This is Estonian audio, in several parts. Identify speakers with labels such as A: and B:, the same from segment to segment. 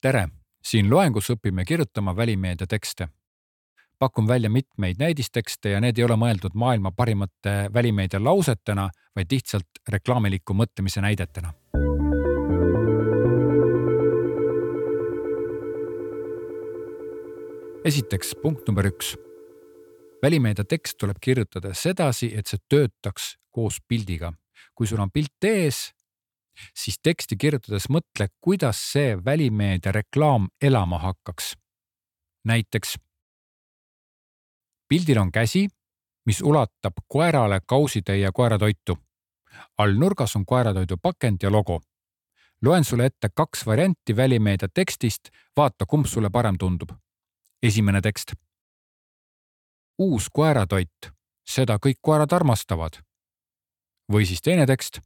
A: tere, siin loengus õpime kirjutama välimeedia tekste. pakun välja mitmeid näidistekste ja need ei ole mõeldud maailma parimate välimeedia lausetena, vaid lihtsalt reklaamiliku mõtlemise näidetena. esiteks punkt number üks. välimeedia tekst tuleb kirjutada sedasi, et see töötaks koos pildiga. kui sul on pilt ees, siis teksti kirjutades mõtle, kuidas see välimeedia reklaam elama hakkaks. näiteks pildil on käsi, mis ulatab koerale kausitäie koeratoitu. all nurgas on koeratoidu pakend ja logo. loen sulle ette kaks varianti välimeedia tekstist, vaata, kumb sulle parem tundub. esimene tekst. uus koeratoit, seda kõik koerad armastavad. või siis teine tekst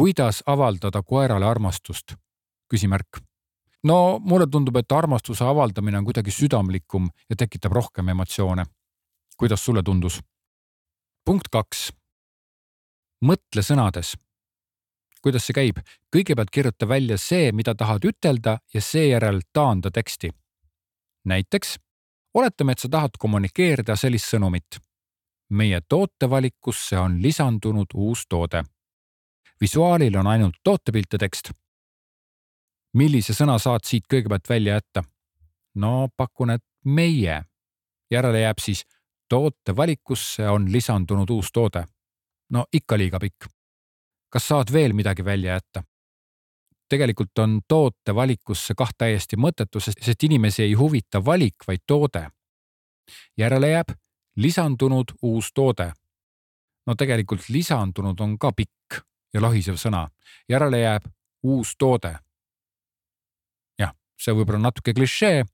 A: kuidas avaldada koerale armastust? küsimärk. no mulle tundub, et armastuse avaldamine on kuidagi südamlikum ja tekitab rohkem emotsioone. kuidas sulle tundus? punkt kaks. mõtle sõnades. kuidas see käib? kõigepealt kirjuta välja see, mida tahad ütelda ja seejärel taanda teksti. näiteks oletame, et sa tahad kommunikeerida sellist sõnumit. meie tootevalikusse on lisandunud uus toode visuaalil on ainult tootepilt ja tekst. millise sõna saad siit kõigepealt välja jätta? no pakun, et meie. järele jääb siis tootevalikusse on lisandunud uus toode. no ikka liiga pikk. kas saad veel midagi välja jätta? tegelikult on tootevalikusse kah täiesti mõttetu, sest inimesi ei huvita valik, vaid toode. järele jääb lisandunud uus toode. no tegelikult lisandunud on ka pikk ja lohisev sõna. järele jääb uus toode. jah, see võib-olla natuke klišee,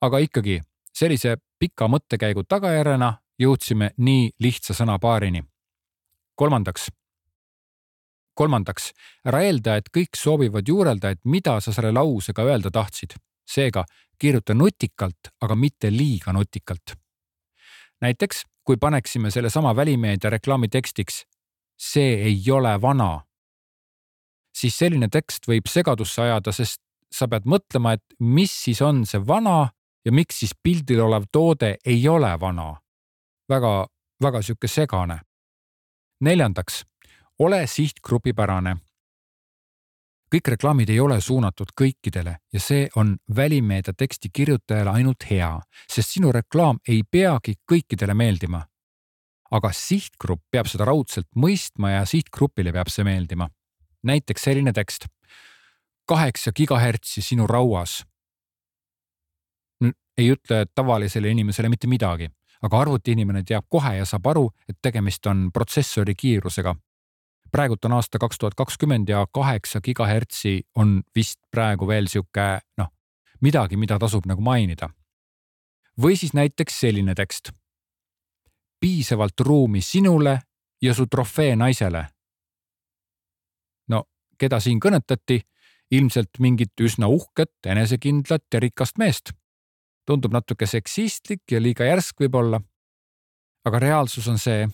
A: aga ikkagi sellise pika mõttekäigu tagajärjena jõudsime nii lihtsa sõnapaarini. kolmandaks. kolmandaks, ära eelda, et kõik soovivad juurelda, et mida sa selle lausega öelda tahtsid. seega kirjuta nutikalt, aga mitte liiga nutikalt. näiteks kui paneksime sellesama välimeedia reklaami tekstiks see ei ole vana. siis selline tekst võib segadusse ajada, sest sa pead mõtlema, et mis siis on see vana ja miks siis pildil olev toode ei ole vana. väga, väga sihuke segane. neljandaks, ole sihtgrupipärane. kõik reklaamid ei ole suunatud kõikidele ja see on välimeedia teksti kirjutajale ainult hea, sest sinu reklaam ei peagi kõikidele meeldima aga sihtgrupp peab seda raudselt mõistma ja sihtgrupile peab see meeldima. näiteks selline tekst. kaheksa gigahertsi sinu rauas. ei ütle tavalisele inimesele mitte midagi, aga arvutiinimene teab kohe ja saab aru, et tegemist on protsessori kiirusega. praegult on aasta kaks tuhat kakskümmend ja kaheksa gigahertsi on vist praegu veel sihuke noh, midagi, mida tasub nagu mainida. või siis näiteks selline tekst piisavalt ruumi sinule ja su trofee naisele. no keda siin kõnetati? ilmselt mingit üsna uhket, enesekindlat ja rikast meest. tundub natuke seksistlik ja liiga järsk võib-olla. aga reaalsus on see,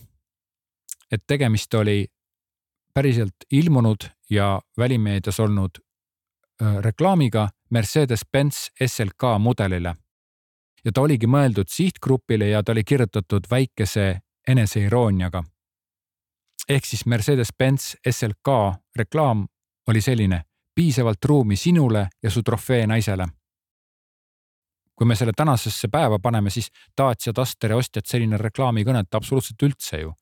A: et tegemist oli päriselt ilmunud ja välimeedias olnud reklaamiga Mercedes-Benz SLK mudelile ja ta oligi mõeldud sihtgrupile ja ta oli kirjutatud väikese eneseirooniaga. ehk siis Mercedes-Benz SLK reklaam oli selline, piisavalt ruumi sinule ja su trofee naisele. kui me selle tänasesse päeva paneme, siis Dacia Dusteri ostjad selline reklaam ei kõneta absoluutselt üldse ju.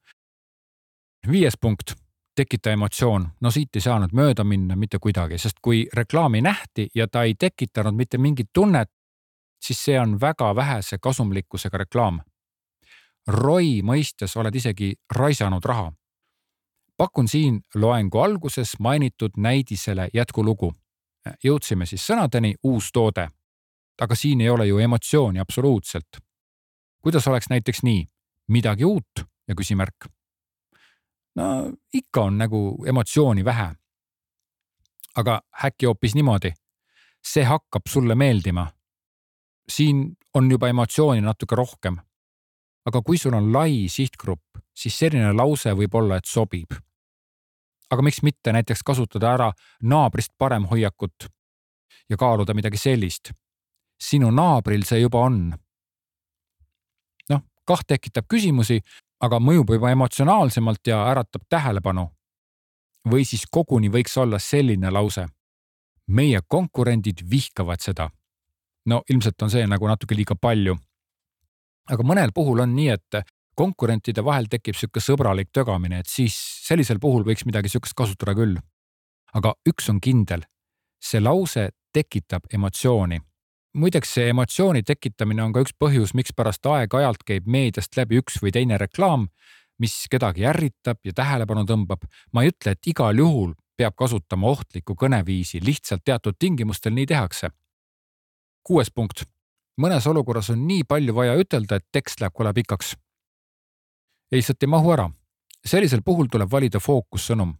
A: viies punkt tekita emotsioon, no siit ei saanud mööda minna mitte kuidagi, sest kui reklaami nähti ja ta ei tekitanud mitte mingit tunnet, siis see on väga vähese kasumlikkusega reklaam. ROI mõistes oled isegi raisanud raha. pakun siin loengu alguses mainitud näidisele jätkulugu. jõudsime siis sõnadeni uus toode. aga siin ei ole ju emotsiooni absoluutselt. kuidas oleks näiteks nii, midagi uut ja küsimärk? no ikka on nagu emotsiooni vähe. aga äkki hoopis niimoodi. see hakkab sulle meeldima siin on juba emotsiooni natuke rohkem. aga kui sul on lai sihtgrupp, siis selline lause võib olla, et sobib. aga miks mitte näiteks kasutada ära naabrist parem hoiakut. ja kaaluda midagi sellist. sinu naabril see juba on. noh, kaht tekitab küsimusi, aga mõjub juba emotsionaalsemalt ja äratab tähelepanu. või siis koguni võiks olla selline lause. meie konkurendid vihkavad seda. No ilmselt on see nagu natuke liiga palju. aga mõnel puhul on nii, et konkurentide vahel tekib sihuke sõbralik tögamine, et siis sellisel puhul võiks midagi sihukest kasutada küll. aga üks on kindel, see lause tekitab emotsiooni. muideks see emotsiooni tekitamine on ka üks põhjus, mikspärast aeg-ajalt käib meediast läbi üks või teine reklaam, mis kedagi ärritab ja tähelepanu tõmbab. ma ei ütle, et igal juhul peab kasutama ohtlikku kõneviisi, lihtsalt teatud tingimustel nii tehakse. Kuues punkt. mõnes olukorras on nii palju vaja ütelda, et tekst läheb kole pikaks lihtsalt ei mahu ära. sellisel puhul tuleb valida fookussõnum.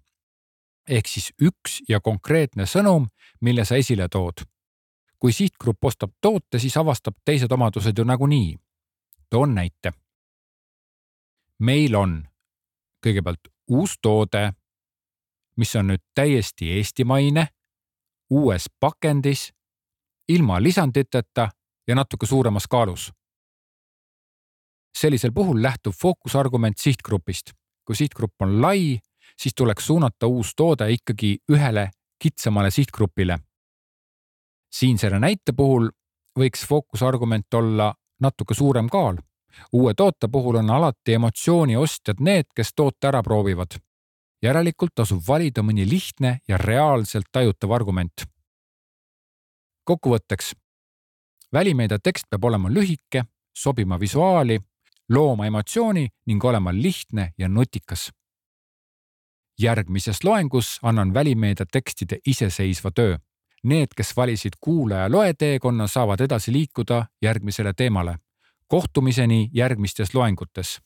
A: ehk siis üks ja konkreetne sõnum, mille sa esile tood. kui sihtgrupp ostab toote, siis avastab teised omadused ju nagunii. toon näite. meil on kõigepealt uus toode, mis on nüüd täiesti eestimaine, uues pakendis, ilma lisanditeta ja natuke suuremas kaalus sellisel puhul lähtub fookusargument sihtgrupist. kui sihtgrupp on lai, siis tuleks suunata uus toode ikkagi ühele kitsamale sihtgrupile. siin selle näite puhul võiks fookusargument olla natuke suurem kaal. uue toote puhul on alati emotsiooni ostjad need, kes toote ära proovivad. järelikult tasub valida mõni lihtne ja reaalselt tajutav argument. Kokkuvõtteks. välimeedia tekst peab olema lühike, sobima visuaali looma emotsiooni ning olema lihtne ja nutikas. järgmises loengus annan välimeedia tekstide iseseisva töö. Need, kes valisid kuulaja loe teekonna, saavad edasi liikuda järgmisele teemale. kohtumiseni järgmistes loengutes.